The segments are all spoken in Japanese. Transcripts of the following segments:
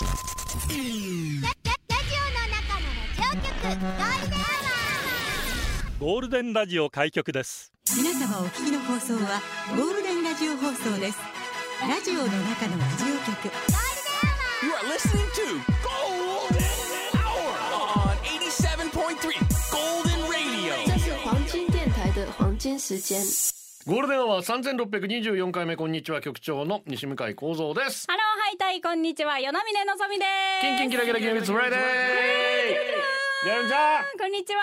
ゴールデンラジオ開局です皆様お聞きの放送はゴールデンラジオ放送ですラジオの中のラジオ局 You are listening to Golden Hour on 87.3 Golden Radio. 这是黄金电台的黄金时间。ゴールデンは三千六百二十四回目こんにちは局長の西向井光三です。ハローいたいこんにちは与那嶺のぞみですキンキンキラキラキラミツフライデー。やるんじゃん。こんにちは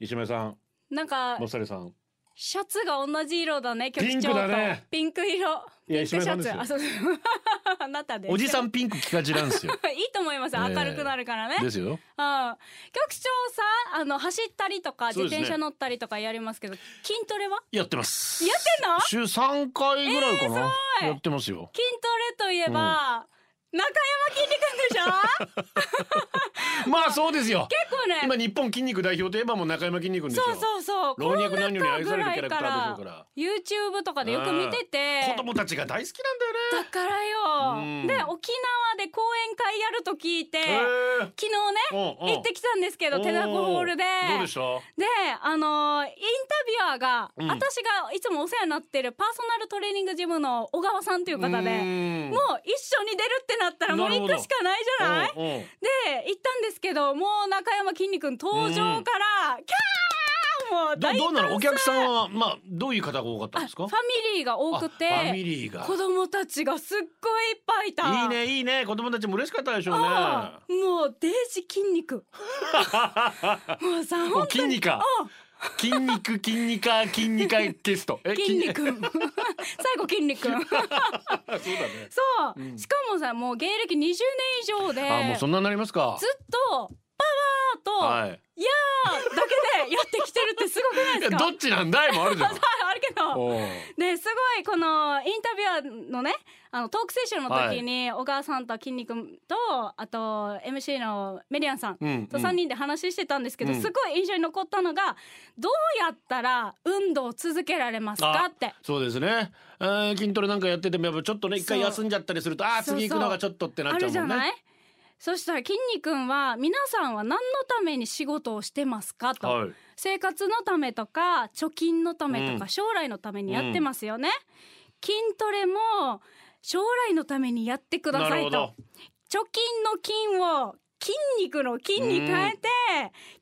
石目さん、なんかもっさりさん。シャツが同じ色だね局長とピンクだねピンク色いやピンクシャツ。石目あそうそう。あなたです。おじさんピンク着がちなんですよ。いいと思います。明るくなるからね、ですよ。うん、局長さあの走ったりとか自転車乗ったりとかやりますけど筋トレは？やってます。やってんの？週三回ぐらいかな。えーやってますよ。筋トレといえば、中山きんに君でしょ？まあそうですよ。結構ね。今日本筋肉代表といえばもう中山筋肉ですよ。そうそうそう。老若男女に愛されるキャラクターでしょうからぐらいから YouTube とかでよく見てて子供たちが大好きなんだよね。だからよ、うん。で沖縄で講演会やると聞いて、昨日ね行ってきたんですけど手だこホールで。どうでした？であのーインタビュアーが、うん。私がいつもお世話になってるパーソナルトレーニングジムの小川さんという方でもう一緒に出るってなったらもう行くしかないじゃない？で行ったんですけどもう中山きんに君登場から、キャーもうど大どうなの？お客さんはまあどういう方が多かったんですか？あファミリーが多くてあファミリーが。子供たちがすっごいいっぱいいた。いいねいいね。子供たちも嬉しかったでしょうね。もうデージ筋肉 もうさ本当に。筋肉か筋肉筋肉筋肉ゲスト。え筋肉？最後筋肉。そ うそうだね。う。ん。しかもさもう芸歴20年以上で。あもうそんなになりますか。ずっとパワーと、はい。いやーだけでやってきてるってすごくないいですか？やどっちなんだいもあるじゃん。あるけど。ですごいこのインタビュアーのねあのトークセッションの時に小川さんと筋肉とあと MC のメリアンさんうんと3人で話してたんですけど、うん。すごい印象に残ったのがどうやったら運動を続けられますかって。そうですね。えー筋トレなんかやっててもやっぱちょっとね一回休んじゃったりするとあーそうそう次行くのがちょっとってなっあちゃうもんね。るじゃない？そしたら筋肉は皆さんは何のために仕事をしてますかと、はい。生活のためとか貯金のためとか、うん。将来のためにやってますよね、筋トレも将来のためにやってくださいと。貯金の金を筋肉の筋に変えて、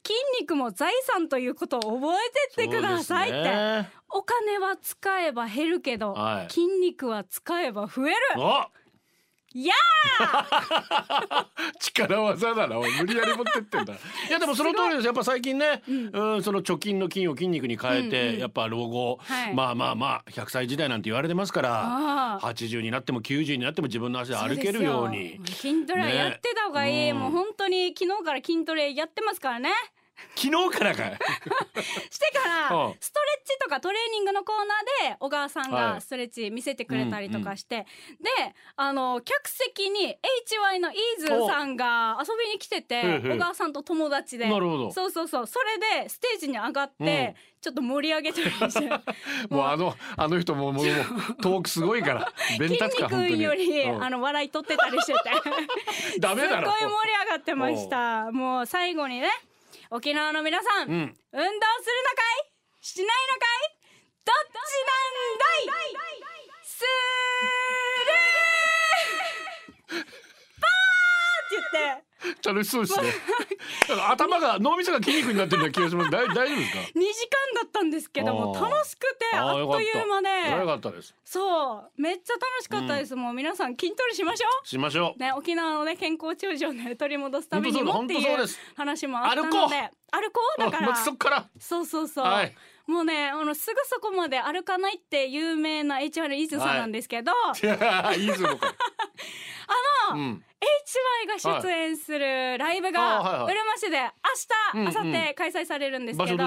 筋肉も財産ということを覚えてってくださいって、ね。お金は使えば減るけど、はい。筋肉は使えば増える。あいや 力技だな。無理やり持ってってんだ。いやでもその通りです。やっぱ最近ね、うん、その貯金の金を筋肉に変えて、うんうんやっぱ老後、はい。まあまあまあ100歳時代なんて言われてますからああ80になっても90になっても自分の足で歩けるように。筋トレはやってた方がいい、ねもう本当に昨日から筋トレやってますからね昨日からかい。してから うん。ストレッチとかトレーニングのコーナーで小川さんはい。がストレッチ見せてくれたりとかして、であの客席に HY のイーズさんが遊びに来てて小川さんと友達で。なるほど。そうそうそう。それでステージに上がって、ちょっと盛り上げてましてもうあのあの人ももうトークすごいから 弁筋肉より、うん。あの笑い取ってたりしてて。ダメだろ。すっごい盛り上がってました。もう最後にね沖縄の皆さん、うん。運動するのかい？しないのかい？どっちなんだい？するーパーって言って楽しそうですね。頭が脳みそが筋肉になってるような気がします。大大丈夫ですか？2時間だったんですけども楽しくてあっという間よでかったです。そう。めっちゃ楽しかったです、もう皆さん筋トレしましょう。しましょう。ね、沖縄のね健康長寿をね取り戻すためにもっていう話もあったので。歩こう。だから。そっから。そうそうそう、はい。もうねあのすぐそこまで歩かないって有名な HR イズさんなんですけど、い。やいい あの、うん HY が出演するライブあがうるま市で明日明後日開催されるんです場けど、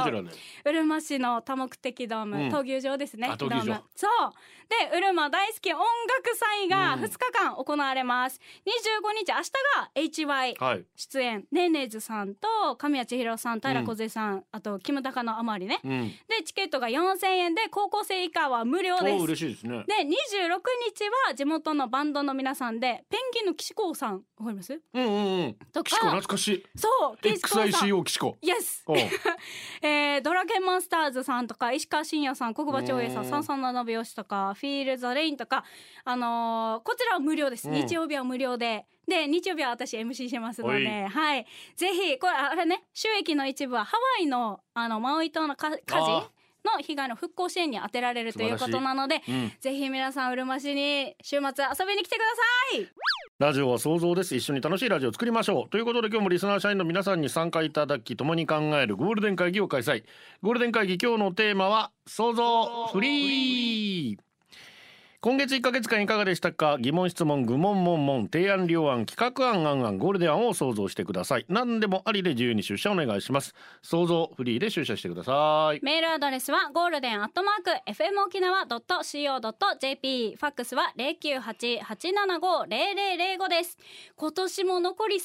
うるま市の多目的ドーム、うん。闘牛場ですね。ドーム。そうでうるま大好き音楽祭がうん。2日間行われます、25日明日が HY はい。出演。ねねずさんと神谷千尋さん平小さん、あとキムタカのあまりね、うん。でチケットが4000円で高校生以下は無料でおす嬉しいですね。で26日は地元のバンドの皆さんでペンギンの騎士コーさんわかります？うんうんうん。と岸子か懐かしい。そう岸子さん。XICO 岸子イエスおう。えー、ドラケンマンスターズさんとか石川真也さん国場長英さうん。ん三三七拍子とかフィールザレインとかあのーこちらは無料です、うん。日曜日は無料で。で日曜日は私 MC してますのおい。ではい。ぜひこれあれね収益の一部はハワイのあのマウイ島のか火あ事の被害の復興支援に充てられるということなので、うん。ぜひ皆さんうるま市に週末遊びに来てください。ラジオは想像です。一緒に楽しいラジオを作りましょう。ということで今日もリスナー社員の皆さんに参加いただき共に考えるゴールデン会議を開催。ゴールデン会議今日のテーマは想像。フリー今月1ヶ月間いかがでしたか？疑問質問愚問問問提案両案企画案案案ゴールデン案を想像してください。何でもありで自由に出社お願いします。想像フリーで出社してください。メールアドレスはゴールデンアットマーク FM 沖縄 .co.jp ファックスは098-875-0005です。今年も残り38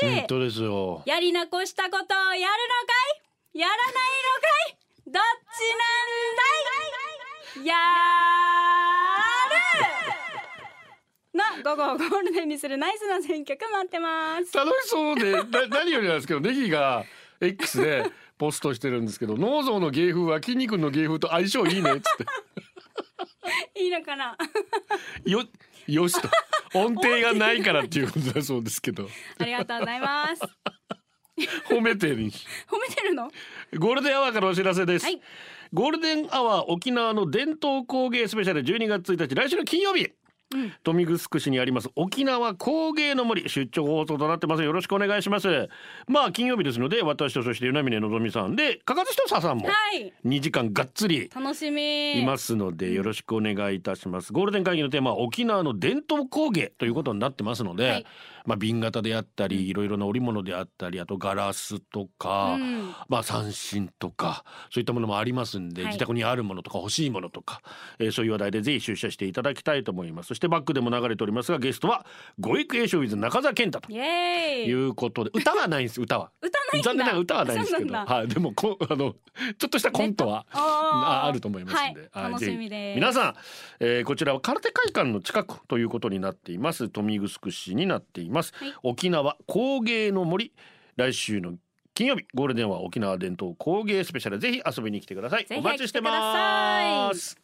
日、本当ですよ。やり残したことをやるのかい？やらないのかい？どっちなんだい？やるな午後をゴールデンにするナイスな選曲待ってます。楽しそうでな 何よりなんですけどネギが X でポストしてるんですけど脳臓の芸風は筋肉の芸風と相性いいねっつって。いいのかな？よよしと。音程がないからっていうことだそうですけど。ありがとうございます。褒めてる。褒めてるの？ゴールデンアワーからお知らせです、はい。ゴールデンアワー沖縄の伝統工芸スペシャル12月1日来週の金曜日。うん豊見城市にあります沖縄工芸の森出張放送となってます。よろしくお願いします。まあ金曜日ですので私とそして与那嶺のぞみさんでかかずしとささんもはい。2時間がっつり楽しみ。いますのでよろしくお願いいたします。ゴールデン会議のテーマは沖縄の伝統工芸ということになってますので、はいまあ瓶型であったりいろいろな織物であったりあとガラスとか、うん。まあ三振とかそういったものもありますんで、はい。自宅にあるものとか欲しいものとか、えーそういう話題でぜひ出社していただきたいと思います。そしてバックでも流れておりますがゲストは語育栄翔 with 中澤健太ということで歌はないんです 歌は。歌ない残念ながら歌はないんですけど、はい、でもこあのちょっとしたコントはああると思いますんで、はい、楽しみです。皆さん、えーこちらは空手会館の近くということになっています。豊見城市になっています、はい。沖縄工芸の森。来週の金曜日ゴールデンは沖縄伝統工芸スペシャル。ぜひ遊びに来てください。お待ちしてます。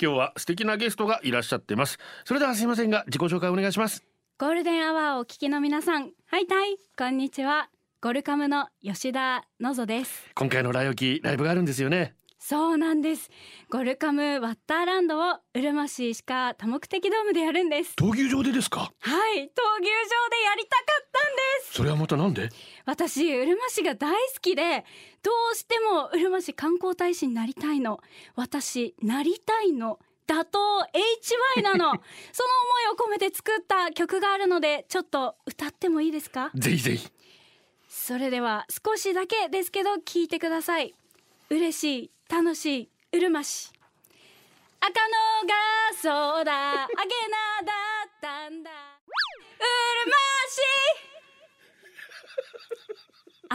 今日は素敵なゲストがいらっしゃっています。それではすいませんが自己紹介お願いします。ゴールデンアワーをお聞きの皆さん。はいたいこんにちは。ゴルカムの吉田のぞです。今回のライオキライブがあるんですよねそうなんです。ゴルカムワッターランドをうるま市石川多目的ドームでやるんです。闘牛場でですか？はい闘牛場でやりたかったんです。それはまたなんで？私うるま市が大好きでどうしてもうるま市観光大使になりたいの。私なりたいの。打倒 HY なの。その思いを込めて作った曲があるのでちょっと歌ってもいいですか？ぜひぜひ。それでは少しだけですけど聞いてください。嬉しい楽しい。うるま市。赤のがそうだあげなだったんだ。うるま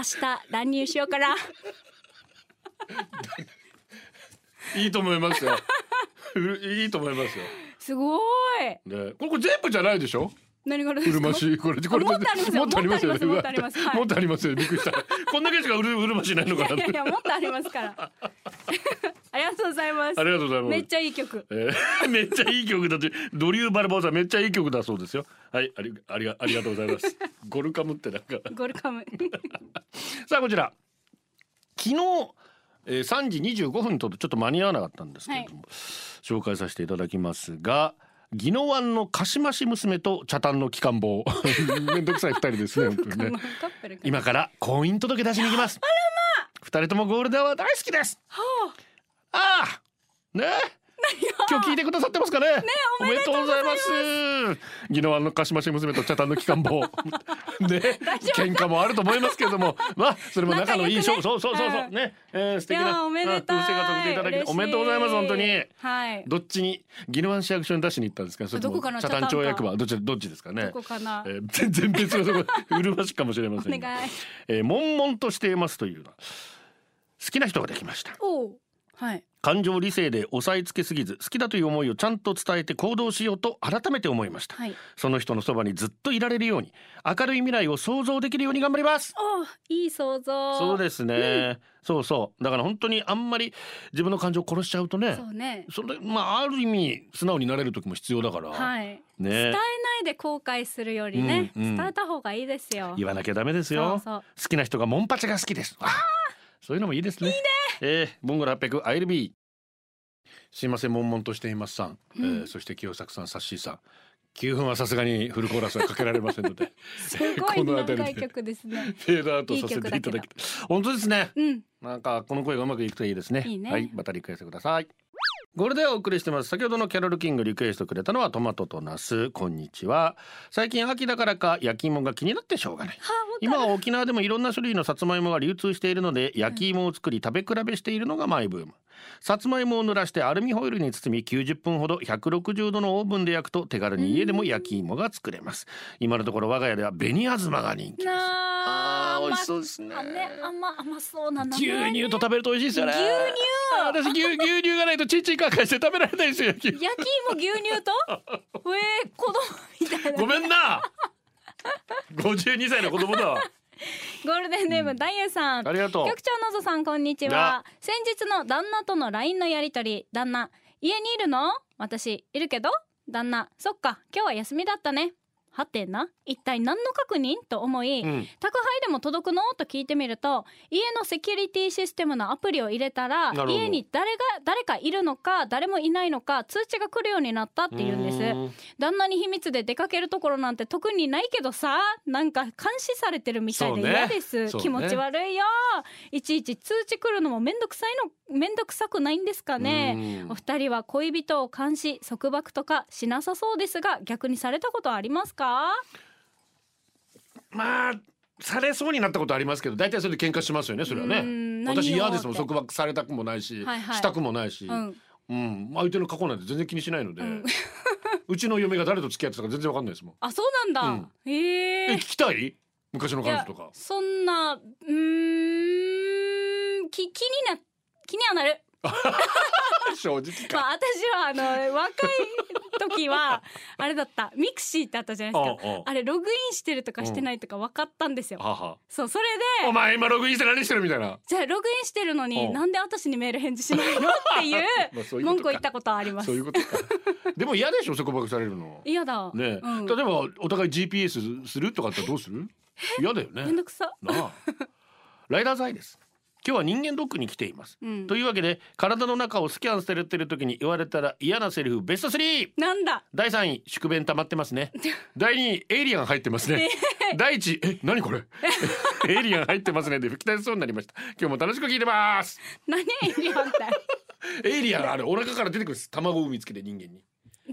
市。明日乱入しようからいいと思いますよ。ういいと思いますよ。すごい。ね、これ全部じゃないでしょ？何がですか？うるま市これこれもっとありますよ。もっとありますよね。もっとありますもっとありますびっくりした。こんだけしかうる うるま市ないのかないやいやもっとありますから。ありがとうございます。ありがとうございます。めっちゃいい曲。えー めっちゃいい曲だって。ドリューバルバーさんめっちゃいい曲だそうですよ。はいありありがありがとうございます。ゴルカムってなんか。ゴルカム。さあこちら。昨日、えー、3時25分とちょっと間に合わなかったんですけれども、紹介させていただきますが宜野湾のかしまし娘と茶炭の機関棒。めんどくさい二人ですね本当にね。今から婚姻届出しに行きます。二人ともゴールデンは大好きです。あ。あね今日聞いてくださってますかね？おめでとうございます。宜野湾のかしまし娘と茶炭の機関棒ね喧嘩もあると思いますけれども。まあそれも仲のいいね。そうそうそうそう、うん。ね、えー、素敵なおめでたい。うおめでとうございます本当に。はい。どっちに宜野湾市役所に出しに行ったんですか？それとも茶炭町役場？どっちどっちですかね？どこかな、えー 全然別のところ。うるましかもしれませんが。お願い。えー、悶々としていますという好きな人ができました。おうはい。感情理性で押さえつけすぎず好きだという思いをちゃんと伝えて行動しようと改めて思いました、はい。その人のそばにずっといられるように明るい未来を想像できるように頑張ります。おいい想像。そうですね、そうそう。だから本当にあんまり自分の感情を殺しちゃうとねそうね。それまあある意味素直になれる時も必要だから、はい。ね。伝えないで後悔するよりね、うんうん。伝えた方がいいですよ。言わなきゃダメですよ。そうそう。好きな人がモンパチが好きです。あそういうのもいいですね。いいね。えー、ボンゴラ800 ILB すいません悶々としていますさん、えーそして清作さんサッシーさん。9分はさすがにフルコーラスはかけられませんので。すごいこの辺長いりで曲ですね。フェードアウトさせていただき本当ですね。うん。なんかこの声がうまくいくといいですね。いいね。はいまたリクエストくださいこれでお送りしてます。先ほどのキャロルキングリクエストくれたのはトマトとナス。こんにちは。最近秋だからか焼き芋が気になってしょうがない。はあ今は沖縄でもいろんな種類のさつまいもが流通しているので焼き芋を作り食べ比べしているのがマイブーム。さつまいもを濡らしてアルミホイルに包み90分ほど160度のオーブンで焼くと手軽に家でも焼き芋が作れます。今のところ我が家では紅あずまが人気です味しそうですね。甘甘そうな牛乳と食べると美味しいですよね。牛私牛牛乳がないとチンチンカーカーして食べられないですよ焼き芋牛乳と？えー、子供みたいなごめんな。52歳の子供だわ。ゴールデンネーム、ダイエさん。ありがとう。局長のぞさんこんにちは。先日の旦那との LINE のやりとり。旦那家にいるの？私いるけど？旦那そっか今日は休みだったねはてな？一体何の確認？と思い、うん。宅配でも届くの？と聞いてみると家のセキュリティシステムのアプリを入れたら家に誰が誰かいるのか誰もいないのか通知が来るようになったって言うんです。うん。旦那に秘密で出かけるところなんて特にないけどさなんか監視されてるみたいで嫌です、ね。気持ち悪いよ。いちいち通知来るのもめんどくさいのめんどくさくないんですかね。うん。お二人は恋人を監視束縛とかしなさそうですが逆にされたことありますか？まあされそうになったことありますけど大体それで喧嘩しますよねそれはうんね私嫌ですもん。束縛されたくもないし、はいはい。したくもないし、ううん。ん相手の過去なんて全然気にしないので、う うんちの嫁が誰と付き合ってたか全然わかんないですもん。あそうなんだ、うん。へえ。え聞きたい？昔のいや感じとかそんなうーんき気にな気にはなる 正直か、まあ私はあの若い時はあれだった。ミクシーってあったじゃないですか。あれログインしてるとかしてないとか分かったんですよ。はは。そうそれおで前今ログインして何してるみたいなじゃあログインしてるのにうん。なんで私にメール返事しないの？っていう 文句を言ったことはあります。そういうことか。でも嫌でしょ？束縛されるの。嫌だ。ね、うん、例えばお互い GPS する？とかってどうする？嫌だよね。めんどくさ。ライダーズアイです今日は人間ドックに来ています、うん。というわけで体の中をスキャンされてる時に言われたら嫌なセリフベスト 3! なんだ？第3位宿便溜まってますね。第2位エイリアン入ってますね。第1位え何これ？エイリアン入ってますね。で吹き出しそうになりました。今日も楽しく聞いてます。何エイリアンって エイリアンあれお腹から出てくるんです。卵を産みつけて人間に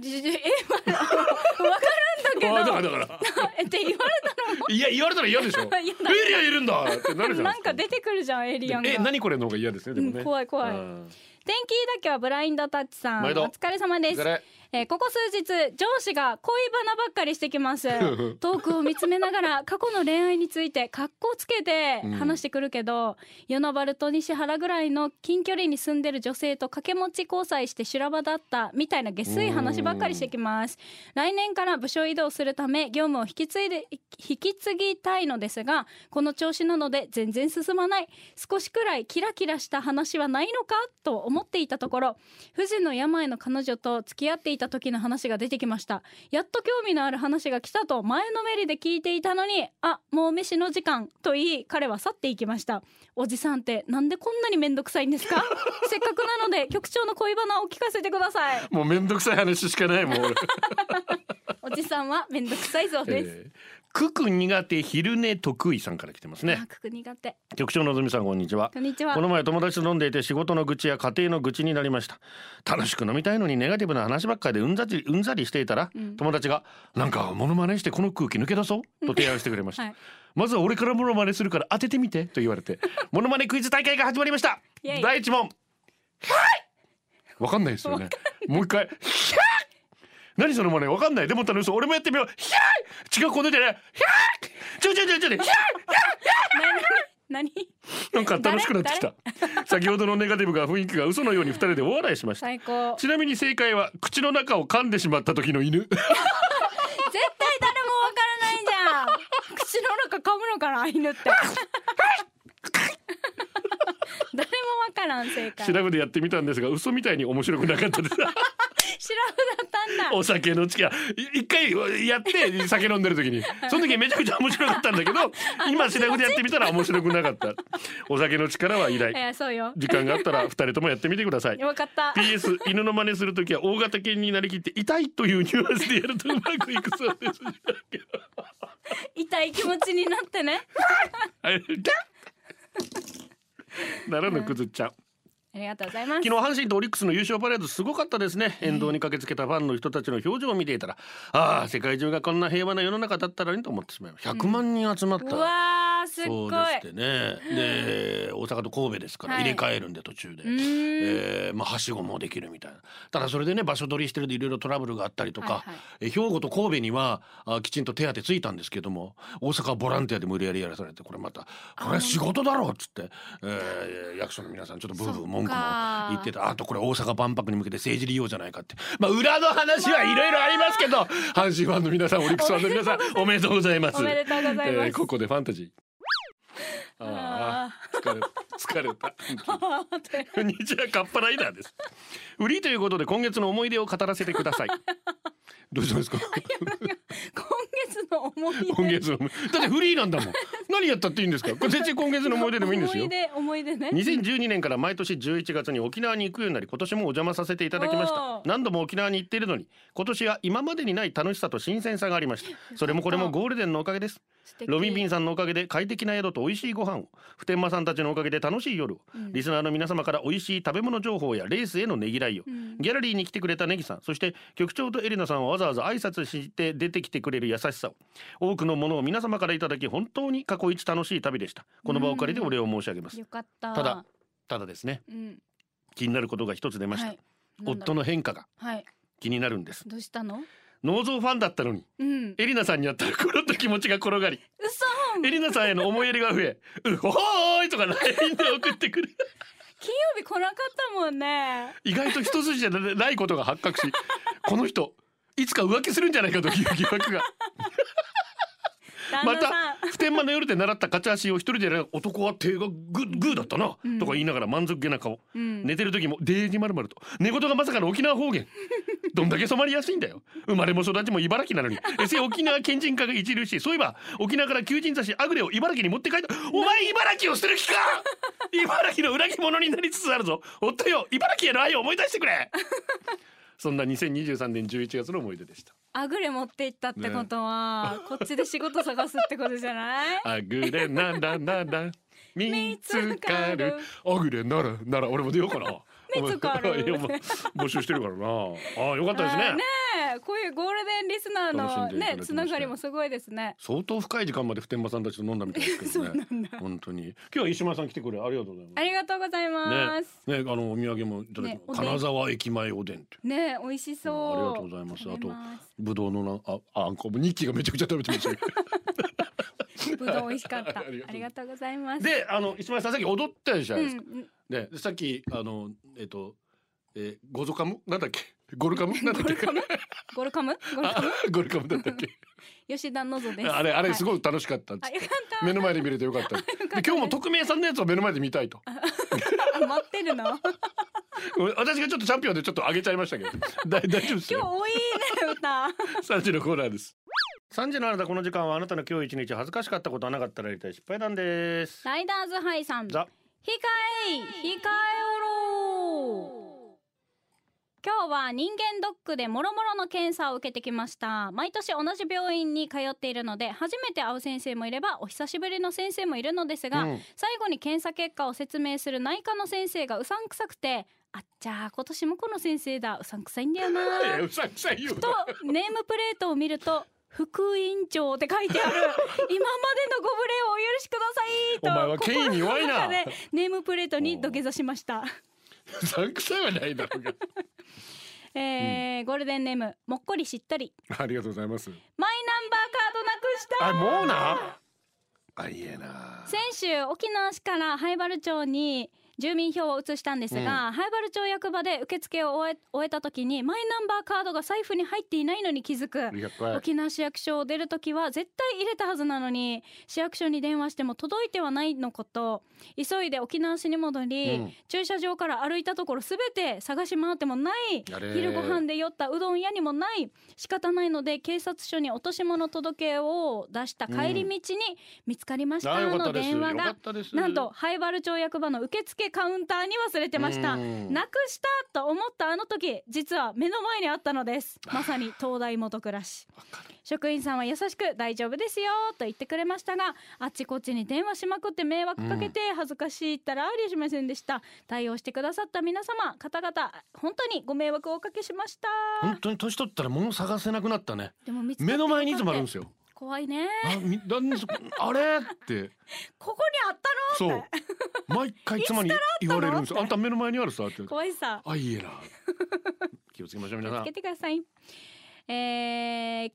じじえまだ分かるんだあだからけどだから。えって言われいや言われたら嫌でしょ。エリアンいるんだってなるじゃなですかたないんか出てくるじゃんエイリアンが。え何これの方が嫌ですねでもね、うん怖い怖い。うん。天気だけはブラインドタッチさん。お疲れ様ですえーここ数日上司が恋バナばっかりしてきます。トークを見つめながら過去の恋愛について格好つけて話してくるけど、与那原と西原ぐらいの近距離に住んでる女性と掛け持ち交際して修羅場だったみたいな下水話ばっかりしてきます。来年から部署移動するため業務を引き継いで引き継ぎたいのですがこの調子なので全然進まない。少しくらいキラキラした話はないのか？と思っていたところ不治の病の彼女と付き合っていた時の話が出てきました。やっと興味のある話が来たと前のめりで聞いていたのにあもう飯の時間と言い彼は去っていきました。おじさんってなんでこんなに面倒くさいんですか？せっかくなので局長の恋バナを聞かせてください。もうめんどくさい話しかないもん俺。おじさんは面倒くさいそうです、えークク苦手昼寝得意さんから来てますね。あくく苦手。局長のぞみさんこんにちは。こんにちは。この前友達と飲んでいて仕事の愚痴や家庭の愚痴になりました。楽しく飲みたいのにネガティブな話ばっかりでうんざりうんざりしていたら、うん。友達がなんかモノマネしてこの空気抜け出そう？と提案してくれました、はい。まずは俺からモノマネするから当ててみてと言われて モノマネクイズ大会が始まりました。第一問。はい！わかんないですよね。もう一回 何？そのマネわかんないでも楽しそう俺もやってみようひゃー違うこう出てねひゃーちょちょちょちょひゃー何？何？なんか楽しくなってきた先ほどのネガティブが雰囲気が嘘のように二人で大笑いしました最高ちなみに正解は口の中を噛んでしまった時の犬絶対誰もわからないじゃん口の中噛むのかな犬って誰もわからん正解シラフでやってみたんですが嘘みたいに面白くなかったですだったんだ。お酒の力。い一回やって酒飲んでる時に。その時めちゃくちゃ面白かったんだけど 今シラフでやってみたら面白くなかった。お酒の力は偉大い。やそうよ。時間があったら二人ともやってみてください。よかった。PS 犬の真似するときは大型犬になりきって痛いというニュアンスでやるとうまくいくそうです。痛い気持ちになってね。ならぬくずっちゃんありがとうございます。昨日阪神とオリックスの優勝パレードすごかったですね。沿道に駆けつけたファンの人たちの表情を見ていたら。ああ世界中がこんな平和な世の中だったらにと思ってしまいました。100万人集まった、うわーすっごい。そうですってね。で大阪と神戸ですからはい。入れ替えるんで途中で、うーん。えーまあはしごもできるみたいな。ただそれでね場所取りしてるでいろいろトラブルがあったりとか、はいはい。え兵庫と神戸にはあきちんと手当ついたんですけども大阪はボランティアで無理やりやらされてこれまたこれは仕事だろうっつって、えー役所の皆さんちょっとブーブー文句も言ってたあとこれ大阪万博に向けて政治利用じゃないかってまあ裏の話はいろいろありますけど阪神ファンの皆さんオリックスファンの皆さん おめでとうございます。おめでとうございますえーここでファンタジー。ああ疲れた疲れた。こん に ちはカッパライダーです。売りということで今月の思い出を語らせてください。どうしたんですか？今月の思い出今月のだってフリーなんだもん。何やったっていいんですか？これ全然今月の思い出でもいいんですよ 思い。出思い出ね2012年から毎年11月に沖縄に行くようになり今年もお邪魔させていただきました何度も沖縄に行っているのに今年は今までにない楽しさと新鮮さがありましたそれもこれもゴールデンのおかげですロビンビンさんのおかげで快適な宿と美味しいご飯を。普天間さんたちのおかげで楽しい夜を、リスナーの皆様から美味しい食べ物情報やレースへのねぎらいを、ギャラリーに来てくれたネギさんそして局長とエリナさんをわざわざ挨拶して出てきてくれる優しさを。多くのものを皆様からいただき本当に過去一楽しい旅でした。この場を借りてお礼を申し上げます。た。ただただですね。うん。気になることが一つ出ました、はい。夫の変化がはい。気になるんです。どうしたの？ノーゾーファンだったのにうん。エリナさんに会ったらコロッと気持ちが転がり嘘。エリナさんへの思い入れが増え「うほーい!」とか LINE で送ってくる。金曜日来なかったもんね。意外と一筋じゃないことが発覚しこの人いつか浮気するんじゃないかという疑惑がまた普天間の夜で習ったカチャーシーを一人でやる男は手がグーグーだったな、とか言いながら満足げな顔、ん。寝てる時もデージまるまると寝言がまさかの沖縄方言。どんだけ染まりやすいんだよ。生まれも育ちも茨城なのに。えせ沖縄県人化が一流しそういえば沖縄から求人雑誌アグレを茨城に持って帰った。お前茨城を捨てる気か！茨城の裏切り者になりつつあるぞ。夫よ茨城への愛を思い出してくれそんな2023年11月の思い出でした。あぐれ持って行ったってことは、こっちで仕事探すってことじゃない？あぐれならなら 見見つかる。あぐれならなら俺も出ようかな見つかる。募集してるからな。あよかったですね。ねえこういうゴールデンリスナーのねつながりもすごいですね。相当深い時間まで普天間さんたちと飲んだみたいですけどね。本当に。今日は石丸さん来てくれありがとうございます。ありがとうございます。ねねあのお土産もいただきね金沢駅前おでんねえ美味しそう、うんありがとうございます。食べます。ぶどうのなあああんこも日記がめちゃくちゃ食べてましたぶどう美味しかった。ありがとう。ございます。であの石丸さんさっき踊ったじゃうないですか、んねでさっきあのえっ、とえー、ゴゾカム？なんだっけ？ゴルカム？なんだっけ？ゴルカム？ゴルカム？だったっけ？吉田のぞです。あれあれすい、ごい楽しかったあよかった。目の前で見れてよかった。で今日も匿名さんのやつを目の前で見たいと。あ待ってるの？今私がちょっとチャンピオンでちょっと上げちゃいましたけど。大大丈夫です日よ多いね歌。三時のコーナーです三時のあなたこの時間はあなたの今日一日恥ずかしかったことはなかったらやりたい失敗談です。ライダーズハイさん。ザ。控え控えおろう今日は人間ドックでもろもろの検査を受けてきました。毎年同じ病院に通っているので初めて会う先生もいればお久しぶりの先生もいるのですが、うん。最後に検査結果を説明する内科の先生がうさんくさくてあっちゃー今年もこの先生だ。うさんくさいんだよなえ うさんくさいよ。とネームプレートを見ると副院長って書いてある。今までのご無礼をお許しくださいと。お前は権威に弱いな。ネームプレートに土下座しました、うさんくさいはないだろうが。えーゴールデンネームもっこりしっとり。ありがとうございます。マイナンバーカードなくした。あもうな。あいえな。先週沖縄市から灰原町に住民票を移したんですが、灰原町役場で受付を終え終えた時にマイナンバーカードが財布に入っていないのに気づく沖縄市役所を出る時は絶対入れたはずなのに市役所に電話しても届いてはないのこと。急いで沖縄市に戻り、うん。駐車場から歩いたところすべて探し回ってもない昼ご飯で寄ったうどん屋にもない仕方ないので警察署に落とし物届けを出した帰り道に見つかりましたの電話がったです。なんと灰原町役場の受付カウンターに忘れてました。うん。なくしたと思ったあの時実は目の前にあったのです。まさに東大元暮らし。職員さんは優しく大丈夫ですよと言ってくれましたがあっちこっちに電話しまくって迷惑かけて恥ずかしいったらありしませんでした。対応してくださった皆様方々本当にご迷惑をおかけしました。本当に年取ったら物探せなくなったね。でも目の前にいつもあるんですよ。よ怖いね。あみなんあれ？って。ここにあったの？そう毎回妻に言われるんです。よあんた目の前にあるさって。怖いさ。あいいえな。気をつけましょう皆さん。つけてください。えー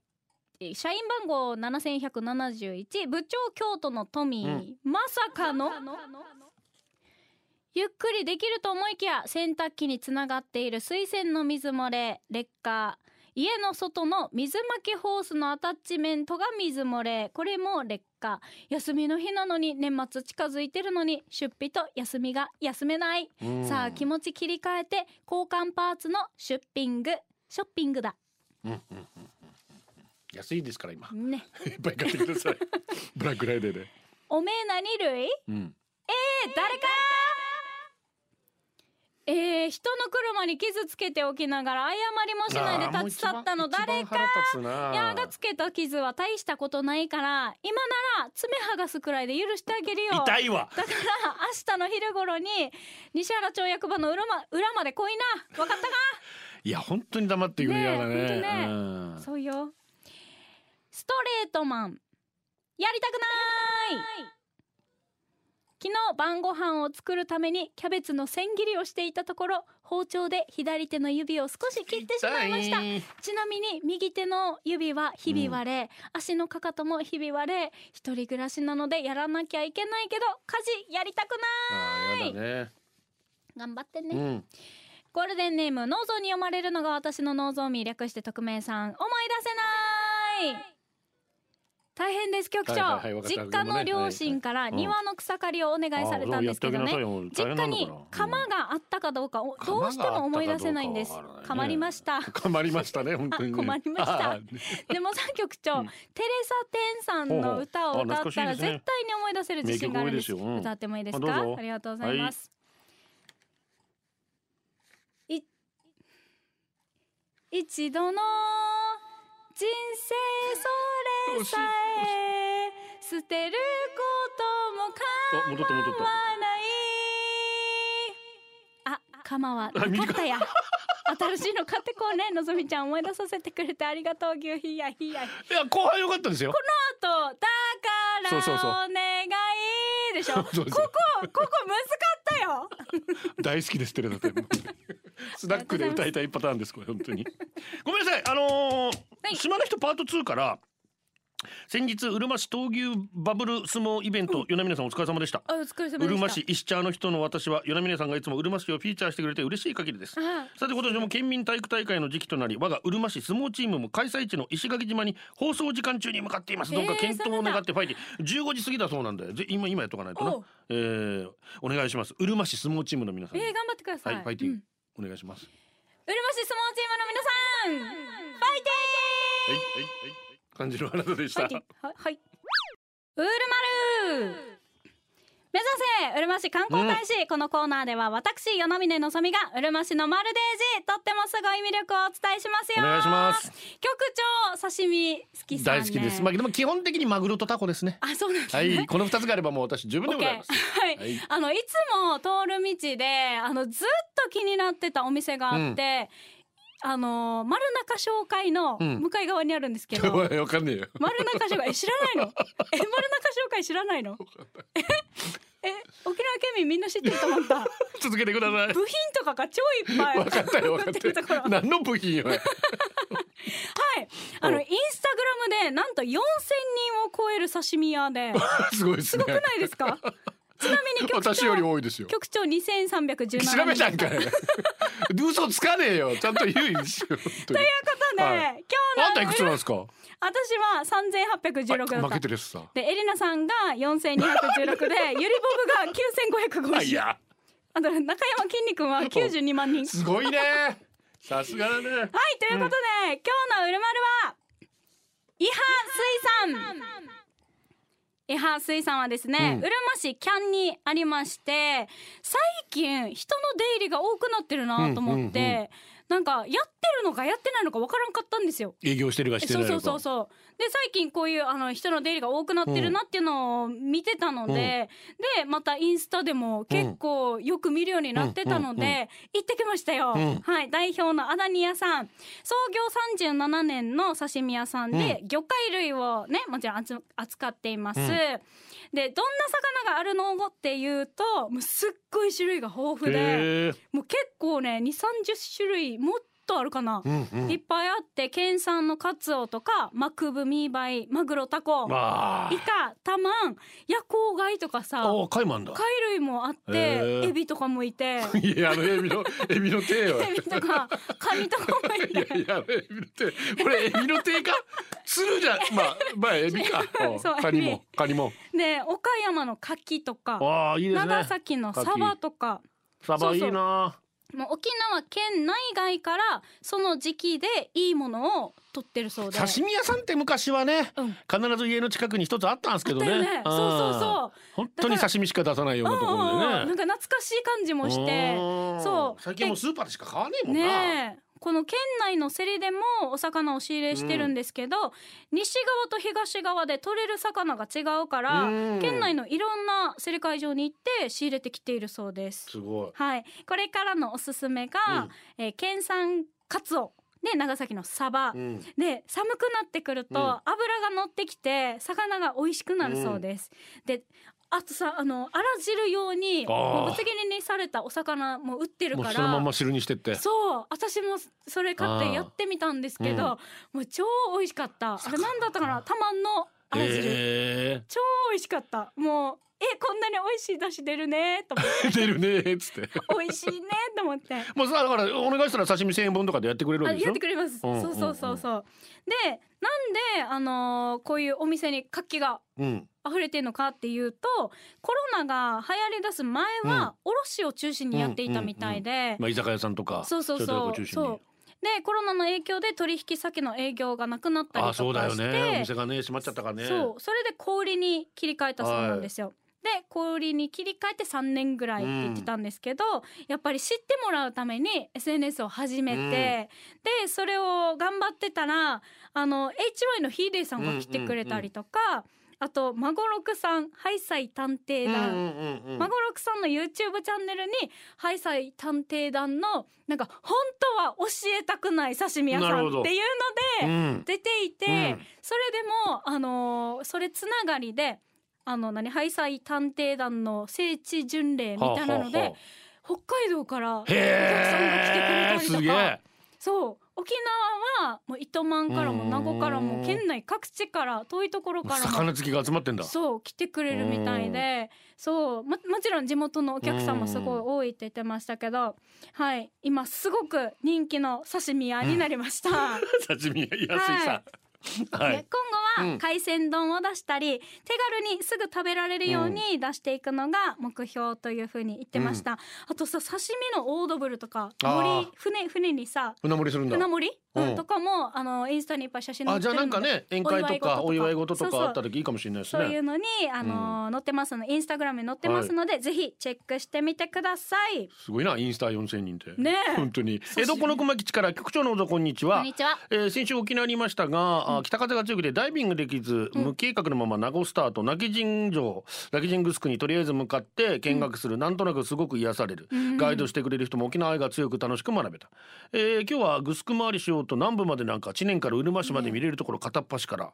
社員番号7171部長京都のトミー、まさかの？ゆっくりできると思いきや洗濯機につながっている。水洗の水漏れ。劣化。家の外の水巻きホースのアタッチメントが水漏れ。これも劣化休みの日なのに年末近づいてるのに出費と休みが休めない。うん。さあ気持ち切り替えて交換パーツのシュッピング。ショッピングだ。安いですから今。ね。いっぱい買ってください。ブラックライデーで。おめえ何類？うん。え誰かえー、人の車に傷つけておきながら謝りもしないで立ち去ったの誰か。矢がつけた傷は大したことないから今なら爪剥がすくらいで許してあげるよ。痛いわ。だから明日の昼頃に西原町役場の裏ま裏まで来いな。わかったか？いや本当に黙ってくれやだね。えほんとねね。うん。そうよ。ストレートマン。やりたくない昨日晩ご飯を作るためにキャベツの千切りをしていたところ包丁で左手の指を少し切ってしまいました。ちなみに右手の指はひび割れ、足のかかともひび割れ一人暮らしなのでやらなきゃいけないけど家事やりたくない。頑張ってね、うん。ゴールデンネーム脳臓に読まれるのが私の脳臓味略して匿名さん。思い出せない大変です局長、はいはいはい実家の両親から庭の草刈りをお願いされたんですけどね。あやってあげなさいよ大実家に釜があったかどうかおどうしても思い出せないんです。釜りました。困りましたね本当に困りました。でもさ局長、うん。テレサ・テンさんの歌を歌ったら絶対に思い出せる自信があるんです。名曲多いですようん歌ってもいいですか？ありがとうございます、い一度の人生それさえ捨てることも構わない。あ鎌は。なかったや。新しいの買ってこうねのぞみちゃん思い出させてくれてありがとうぎゅうひやひやいや後半良かったですよ。あとだからお願い。でしょ？そうここここ難かったよ。大好きですテレサテンスナックで歌いたいパターンですこれ本当に。ごめんなさいあのーはい。島の人パート2から先日うるま市闘牛バブル相撲イベント、与那嶺さんお疲れ様でした。あお疲れ様でした。うるま市石茶の人の私は与那嶺さんがいつもうるま市をフィーチャーしてくれて嬉しい限りです。あさて今年も県民体育大会の時期となり我がうるま市相撲チームも開催地の石垣島に放送時間中に向かっています。どうかえー検討を願ってファイティ15時過ぎだそうなんでぜ今今やっとかないとな。おう。えー、お願いします。うるま市相撲チームの皆さん。えー、頑張ってください、はいファイティンうん。グ、お願いします。うるま市相撲チームの皆さんファイテはいはいはい感じるあなたでした。はい、はい、ウールマル目指せうるま市観光大使、このコーナーでは私与那嶺のぞみがうるま市のマルデージ。とってもすごい魅力をお伝えしますよ。お願いします。局長刺身好きね、大好きです。まあでも基本的にマグロとタコですね。あそうなんですはねい。この二つがあればもう私十分でございます。はい、はい。あのいつも通る道であのずっと気になってたお店があって、あの丸中商会のうん。向かい側にあるんですけど、お いわかんねえよ。丸中商会え知らないの？え丸中商会知らないの？ええ沖縄県民みんな知ってると思った。続けてください。部品とかが超いっぱい。分かったよ分かったよ。何の部品よはい。あのインスタグラムでなんと4000人を超える刺身屋で。すごいですね。すごくないですか？ちなみに局長私より多いですよ。局長2317人調べたんかい。嘘つかねえよ。ちゃんと言うんですよということということで、はい。今日のあんたいくつなんですか？私は3816だった。負けてるっすさ。でエリナさんが4216で ゆりボブが9550あいや。あと中山きんに君は92万人。すごいね。さすがだね。はいということで、今日のうるまるは伊波水産伊波水産はですね、うん。うるま市キャンにありまして最近人の出入りが多くなってるなと思って、うんうんうん。なんかやってるのかやってないのかわからんかったんですよ。営業してるかしてそうそうないのかそうそうで最近こういうあの人の出入りが多くなってるなっていうのを見てたので、でまたインスタでも結構よく見るようになってたので、行ってきましたよ、うん。はい。代表のアダニ屋さん。創業37年の刺身屋さんで、魚介類をねもちろん扱扱っています、うん。でどんな魚があるの？っていうともうすっごい種類が豊富でもう結構ね2 3 0種類もっとあるかな、うんうん。いっぱいあって県産のカツオとかマクブミーバイマグロタコまイカタマン夜光貝とかさ貝もあんだ。貝類もあってエビとかもいて。いやあのエビのエビの手よ。エビとかカニとかもいて。いやエビの手。これエビの手か？鶴じゃまあまあエビか。お そうカニもカニも。で岡山の牡蠣とかああいいね。長崎のサバとか。サバいいなもう沖縄県内外からその時期でいいものを取ってるそうで。刺身屋さんって昔はねうん。必ず家の近くに一つあったんですけどね。ね。そうそうそう。本当に刺身しか出さないようなところでうんうんうん。なんねか懐かしい感じもして。うんそう。最近もうスーパーでしか買わねえもんな。ねえこの県内の競りでもお魚を仕入れしてるんですけど、西側と東側で取れる魚が違うから、うん。県内のいろんな競り会場に行って仕入れてきているそうです。すごい。はい、これからのおすすめが、えー県産カツオで長崎のサバ、うん。で寒くなってくると、うん。油が乗ってきて魚が美味しくなるそうです。であとさあのあら汁用にうぶつ切りにされたお魚も売ってるから。そのまま汁にしてって。そう私もそれ買ってやってみたんですけど、あもう超美味しかった。あれなんだったかな？たまんの汁、え超美味しかった。もうえこんなに美味しい出汁出るね。と思って。え 出るね。ーっつって。美味しいね。と思って。もうさだからお願いしたら刺身千円本とかでやってくれるんでしょ？あやってくれます、うんそうそうそうそう。でなんであのーこういうお店に活気がうん。溢れてるのかっていうとコロナが流行り出す前は卸を中心にやっていたみたいで、まあ居酒屋さんとかそうそうそう。そうでコロナの影響で取引先の営業がなくなったりあそうだよとかしてね。お店がね閉まっちゃったからね。そう。それで小売りに切り替えたそうなんですよ。で小売りに切り替えて3年ぐらいって言ってたんですけど、やっぱり知ってもらうために SNS を始めて、でそれを頑張ってたらあの HY のヒーデーさんが来てくれたりとか、あと孫六さんハイサイ探偵団、うんうん孫六さんの YouTube チャンネルにハイサイ探偵団のなんか本当は教えたくない刺身屋さんっていうのでうん。出ていて、うん。それでもあのーそれつながりであの何ハイサイ探偵団の聖地巡礼みたいなので、はあはあは北海道からお客さんが来てくれたりとか。そう沖縄はもう糸満からも名護からもうん県内各地から遠いところからも魚好きが集まってんだ。そう来てくれるみたいでそうももちろん地元のお客さんもすごい多いって言ってましたけどはい今すごく人気の刺身屋になりました。刺身安いさはでい。今後うんは海鮮丼を出したり、手軽にすぐ食べられるように出していくのが目標というふうに言ってました、あとさ刺身のオードブルとかあー。森船船にさ船盛りするんだ。船盛り、うん。うんとかもあのインスタにいっぱい写真載あじゃってるのであなんかね宴会とかおお祝い事とかかあった時いいかもしれないですね。そういうのにあの、載ってますのでインスタグラムに載ってますので、ぜひチェックしてみてください。すごいなインスタ4000人って。ねえ。本当に。江戸この熊基地から？局長のおぞこんにちは。こんにちは。えー先週沖縄にいましたが、あ北風が強くてダイビングニングできず無計画のまま名護スタート泣き神城泣き神グスクにとりあえず向かって見学する、なんとなくすごく癒される、ガイドしてくれる人も沖縄愛が強く楽しく学べた、えー今日はグスク回りしようと南部までなんか知念からうるま市まで見れるところ片っ端から、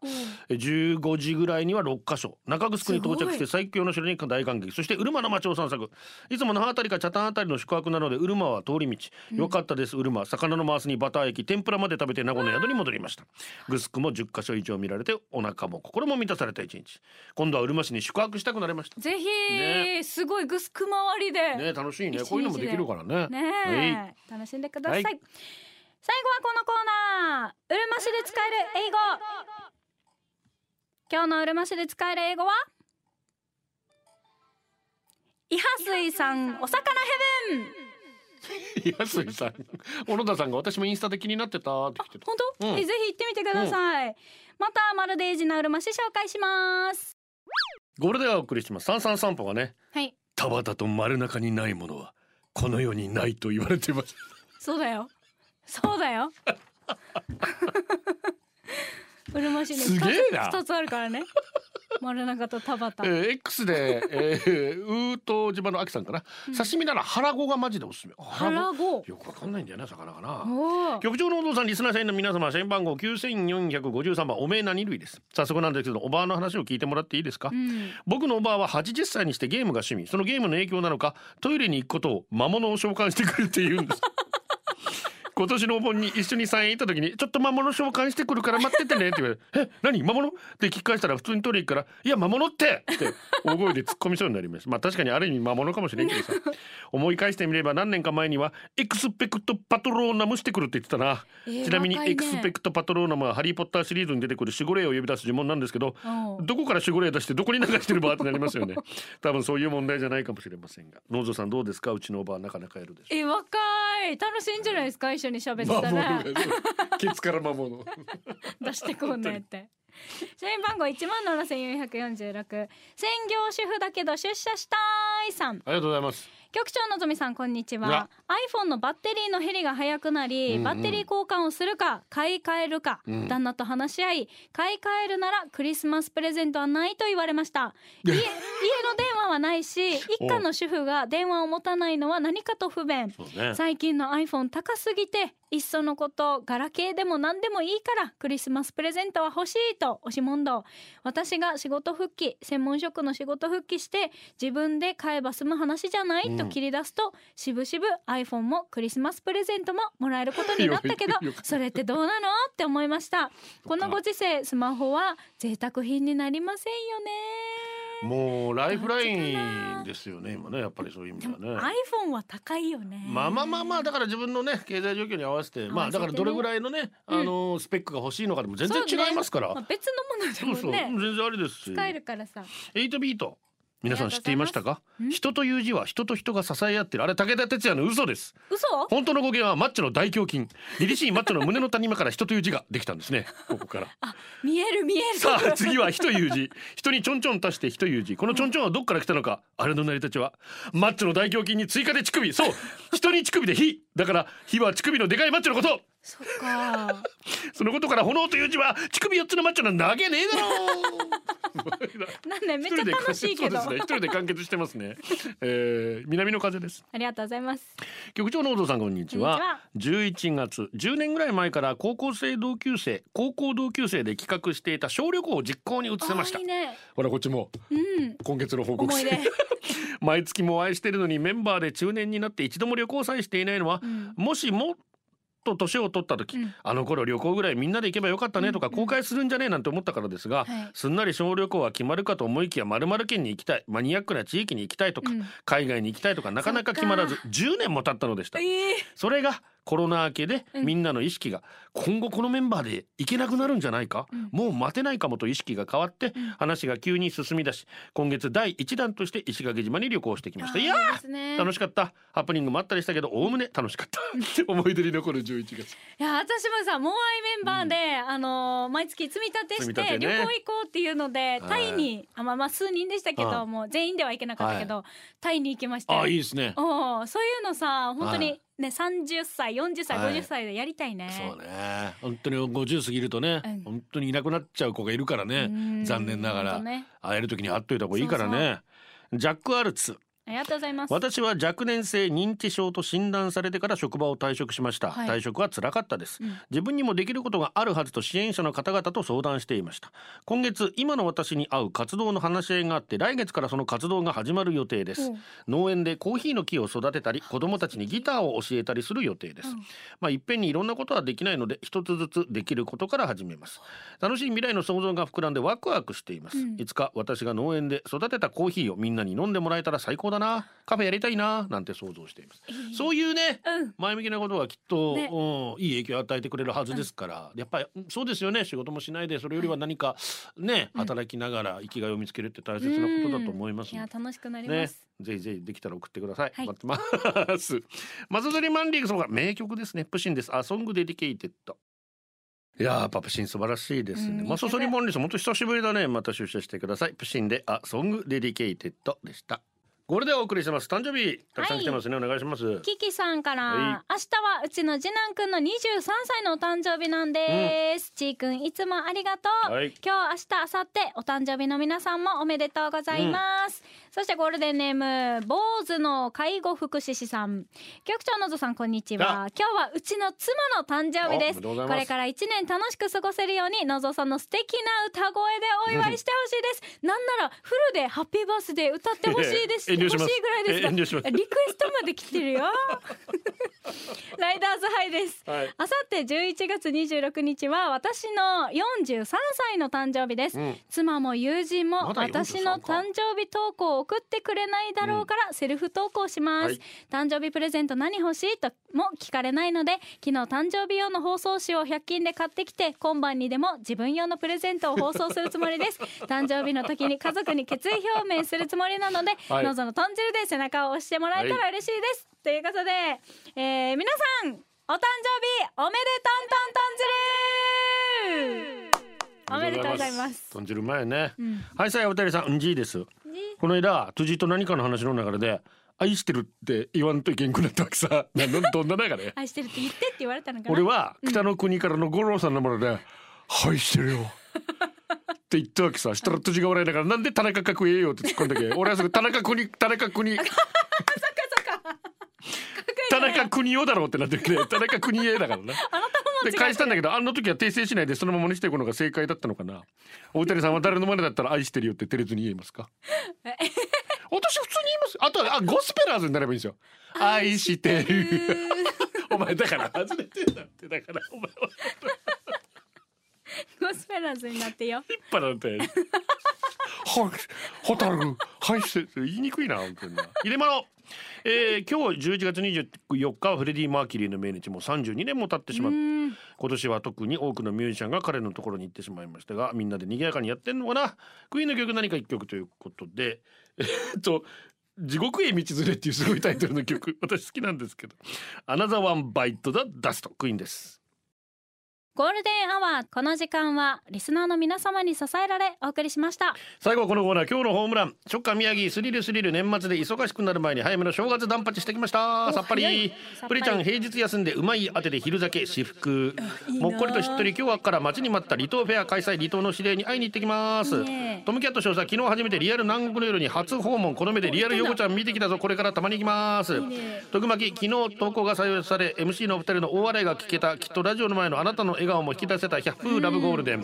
えー15時ぐらいには6カ所。中城に到着して最強の城に大感激そしてうるまの町を散策。いつも那覇あたりか北谷あたりの宿泊なのでうるまは通り道、よかったですうるま。魚の回すにバター焼き天ぷらまで食べて名護の宿に戻りました。グスクも10カ所以上見られてお腹も心も満たされた一日。今度はうるま市に宿泊したくなりました。ぜひ、ね。すごいグスク回りで。ね楽しいね。こういうのもできるからね。ねえ、楽しんでください、はい。最後はこのコーナー。うるま市で使える英語。今日のうるま市で使える英語は？伊波水さんお魚ヘブン。安井さん。小野田さんが私もインスタで気になってたって来てた。本当、うん。えぜひ行ってみてください、またまるでエイジなうるま市紹介します。ゴールデンお送りします。三三散歩がねはい。田畑と丸中にないものはこの世にないと言われてます。そうだよ。そうだよ。うるま市にすげえな。二つあるからね 丸中と田畑、えー、X で、えー、ウート島の秋さんかな、刺身なら腹子がマジでおすすめ。腹子よくわかんないんだよね魚かな局長のお父さんリスナー社員の皆様社員番号9453番おめえ何類です。早速なんですけどおばあの話を聞いてもらっていいですか、うん。僕のおばあは80歳にしてゲームが趣味。そのゲームの影響なのかトイレに行くことを魔物を召喚してくるって言うんです今年のお盆に一緒に山へ行った時に「ちょっと魔物召喚してくるから待っててね」って言われて「え何？魔物?」って聞き返したら普通にトイレ行くから「いや魔物って!」って大声で突っ込みそうになります。まあ確かにある意味魔物かもしれんけどさ。思い返してみれば何年か前にはエクスペクトパトローナムしてくるって言ってたな、えーちなみにエクスペクトパトローナムはハリー・ポッターシリーズに出てくる守護霊を呼び出す呪文なんですけどどこから守護霊出してどこに流してるばってなりますよね。多分そういう問題じゃないかもしれませんが。農蔵さんどうですか？うちのおばあなかなかやるでしょえ若い。楽しいんじゃないですか？一緒に喋ってたらケツから魔物 出してこんねって。社員番号一万七千四百四十六。専業主婦だけど出社したいさん。ありがとうございます。局長のぞみさんこんにちは iPhone のバッテリーの減りが早くなり、うんうん。バッテリー交換をするか買い替えるか、うん。旦那と話し合い買い替えるならクリスマスプレゼントはないと言われました。家家の電話はないし一家の主婦が電話を持たないのは何かと不便。ね。最近の iPhone 高すぎていっそのことガラケーでも何でもいいからクリスマスプレゼントは欲しいと押し問答。私が仕事復帰専門職の仕事復帰して自分で買えば済む話じゃないと切り出すと、しぶしぶ iPhone もクリスマスプレゼントももらえることになったけどそれってどうなの？って思いました。このご時世スマホは贅沢品になりませんよね。もうライフラインですよね今ねやっぱりそういう意味でもではね iPhone は高いよね。まあまあまあまあだから自分のね経済状況に合わせてまあだからどれぐらいのねあのスペックが欲しいのかでも全然違いますから。まあ、別のものそうそうでもね全然ありですし。使えるからさ。8ビート皆さん知っていましたか？ん人という字は人と人が支え合ってるあれ武田鉄矢の嘘です。嘘？本当の語源はマッチョの大胸筋。凛々しいマッチョの胸の谷間から人という字ができたんですね。ここから。あ見える見える。さあ次は「ひ」という字人にちょんちょん足して「ひ」という字このちょんちょんはどっから来たのか？あれの成り立ちは？マッチョの大胸筋に追加で乳首。そう。人に乳首で「ひ」だから「ひ」は乳首のでかいマッチョのこと。そっかそのことから炎という字は乳首4つのマッチョなんだわけねえだろ なんでめっちゃ楽しいけど、そうですね。一人で完結してますね、えー、南の風です。ありがとうございます。局長のお父さんこんにちは。こんに11月10年ぐらい前から高校生同級生高校同級生で企画していた小旅行を実行に移せました。あいいね。ほらこっちも。うん。今月の報告思い出。毎月もお会いしてるのにメンバーで中年になって一度も旅行さえしていないのは、ん。もしもっと年を取った時、うん。あの頃旅行ぐらいみんなで行けばよかったねとか後悔するんじゃねえなんて思ったからですが、はい。すんなり小旅行は決まるかと思いきや〇〇県に行きたいマニアックな地域に行きたいとか、うん。海外に行きたいとかなかなか決まらず10年も経ったのでした。えー。それがコロナ明けでうん。みんなの意識が今後このメンバーで行けなくなるんじゃないか、うん。もう待てないかもと意識が変わってん。話が急に進み出し今月第一弾として石垣島に旅行してきました。いや楽しかった。ハプニングもあったりしたけどおおむね楽しかった。思い出に残る11月。いや私もさモアイメンバーで、あのー毎月積み立てして旅行行こうっていうので、い。タイにあまあまあ数人でしたけど、はい。もう全員では行けなかったけど、タイに行きましたよいですね。おーそういうのさ本当にはいね30歳40歳はい。50歳でやりたいね。そうね。本当に50過ぎるとね、うん。本当にいなくなっちゃう子がいるからね。うん。残念ながら。ね。会える時に会っといた方がいいからね。ジャック・アルツありがとうございます。私は若年性認知症と診断されてから職場を退職しました、はい。退職は辛かったです、うん。自分にもできることがあるはずと支援者の方々と相談していました。今月今の私に合う活動の話し合いがあって来月からその活動が始まる予定です。うん。農園でコーヒーの木を育てたり子どもたちにギターを教えたりする予定です、うん。まあいっぺんにいろんなことはできないので一つずつできることから始めます。楽しい未来の想像が膨らんでワクワクしています、うん。いつか私が農園で育てたコーヒーをみんなに飲んでもらえたら最高だなカフェやりたいななんて想像しています、そういうねうん前向きなことはきっと、ねうん、いい影響を与えてくれるはずですから、やっぱりそうですよね仕事もしないでそれよりは何かね、働きながら生きがいを見つけるって大切なことだと思いますいや楽しくなりまねす、、ぜひぜひできたら送ってください。はい待ってます。松鳥マンリーグその他名曲ですね。プシンです。 A Song Dedicated。いやーやっぱプシン素晴らしいですね。うんマソソリマンリーグ本当久しぶりだね。また出社してください。プシンで A Song Dedicated でした。これでお送りします。誕生日たくさん来てますね。お願いします。キキさんから、はい。明日はうちの次男くんの23歳のお誕生日なんです、ちーくんいつもありがとう、はい。今日明日明後日お誕生日の皆さんもおめでとうございます、そしてゴールデンネーム坊主の介護福祉士さん。局長のぞさんこんにちは。今日はうちの妻の誕生日です。これから一年楽しく過ごせるようにのぞさんの素敵な歌声でお祝いしてほしいです。なんならフルでハッピーバースデー歌ってほしいです遠慮します。欲しいぐらいです遠慮します。リクエストまで来てるよ。ライダーズハイです。はい。あさって11月26日は私の43歳の誕生日です、うん。妻も友人もまだ43私の誕生日投稿を送ってくれないだろうからセルフ投稿します、はい。誕生日プレゼント何欲しいとも聞かれないので昨日誕生日用の放送紙を100均で買ってきて今晩にでも自分用のプレゼントを放送するつもりです。誕生日の時に家族に決意表明するつもりなので、はい。のぞの豚汁で背中を押してもらえたら嬉しいです、ということで、えー皆さんお誕生日おめでとんとん豚汁おめでとうございます豚汁前ね。んはい、さあ、おたりさん、うんじいです。この間、辻と何かの話の流れで。愛してるって言わんといけんくなったわけさ。なのどんな流れ。愛してるって言ってって言われたのかな俺は北の国からの五郎さんのもので「愛してるよ」って言ったわけさしたら辻が笑いながら「なんで田中角栄よ」って突っ込んだけ？俺はすぐ田中国田中国。田中邦夫だろうってなってるけど田中邦衛だからな。で返したんだけどあの時は訂正しないでそのままにしていくのが正解だったのかな？大谷さんは誰の真似だったら愛してるよって照れずに言えますか？私普通に言います。あとはあゴスペラーズになればいいんですよ。愛してる。お前だから外れてんだってだからお前はゴスペラーズになってよ。引っ張られて。はいホタルはいしてる。言いにくいな本当にな。入れ物。えー、今日11月24日はフレディ・マーキュリーの命日。も32年も経ってしまう今年は特に多くのミュージシャンが彼のところに行ってしまいましたがみんなで賑やかにやってんのかな。クイーンの曲何か一曲ということで。えーっと地獄へ道連れっていうすごいタイトルの曲私好きなんですけど「 Another One Bites the Dust クイーンですゴールデンアワーこの時間はリスナーの皆様に支えられお送りしました。最後はこのコーナー今日のホームラン。ショッカー宮城スリルスリル年末で忙しくなる前に早めの正月断髪してきました。さっぱり。プリちゃん平日休んでうまい当てで昼酒私服。もっこりとしっとり今日から待ちに待った離島フェア開催離島の指令に会いに行ってきます。トムキャット少佐昨日初めてリアル南国の夜に初訪問この目でリアルヨコちゃん見てきたぞこれからたまに行きます。徳巻昨日投稿が採用され MC のお二人の大笑いが聞けたきっとラジオの前のあなたの笑顔も引き出せた100風ラブゴールデン。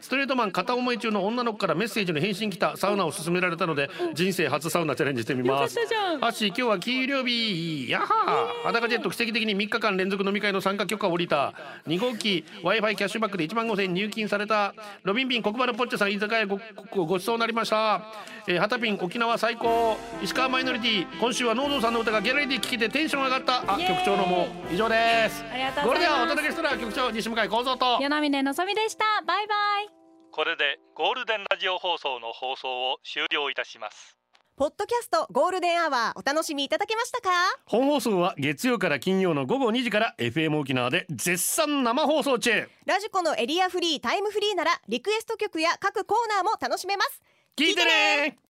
ストレートマン片思い中の女の子からメッセージの返信来た。サウナを勧められたので人生初サウナチャレンジしてみます。よかったじゃん。ハッシー今日は給料日。やっはー。裸ジェット奇跡的に3日間連続飲み会の参加許可を下りた。2号機 w i f i キャッシュバックで1万5000円入金された。ロビンビン黒丸ポッチョさん居酒屋ごごごちそうになりました、えー、ハタピン沖縄最高。石川マイノリティ今週はノードさんの歌がギャラリーで聴けてテンション上がった。あ局長のもう以上です。ありがとうこれでございます。はお届けしたのは局長西向幸三と。与那嶺のぞみでした。バイバイ。これでゴールデンラジオ放送の放送を終了いたします。ポッドキャストゴールデンアワーお楽しみいただけましたか？本放送は月曜から金曜の午後2時から FM 沖縄で絶賛生放送中。ラジコのエリアフリータイムフリーならリクエスト曲や各コーナーも楽しめます。聞いてね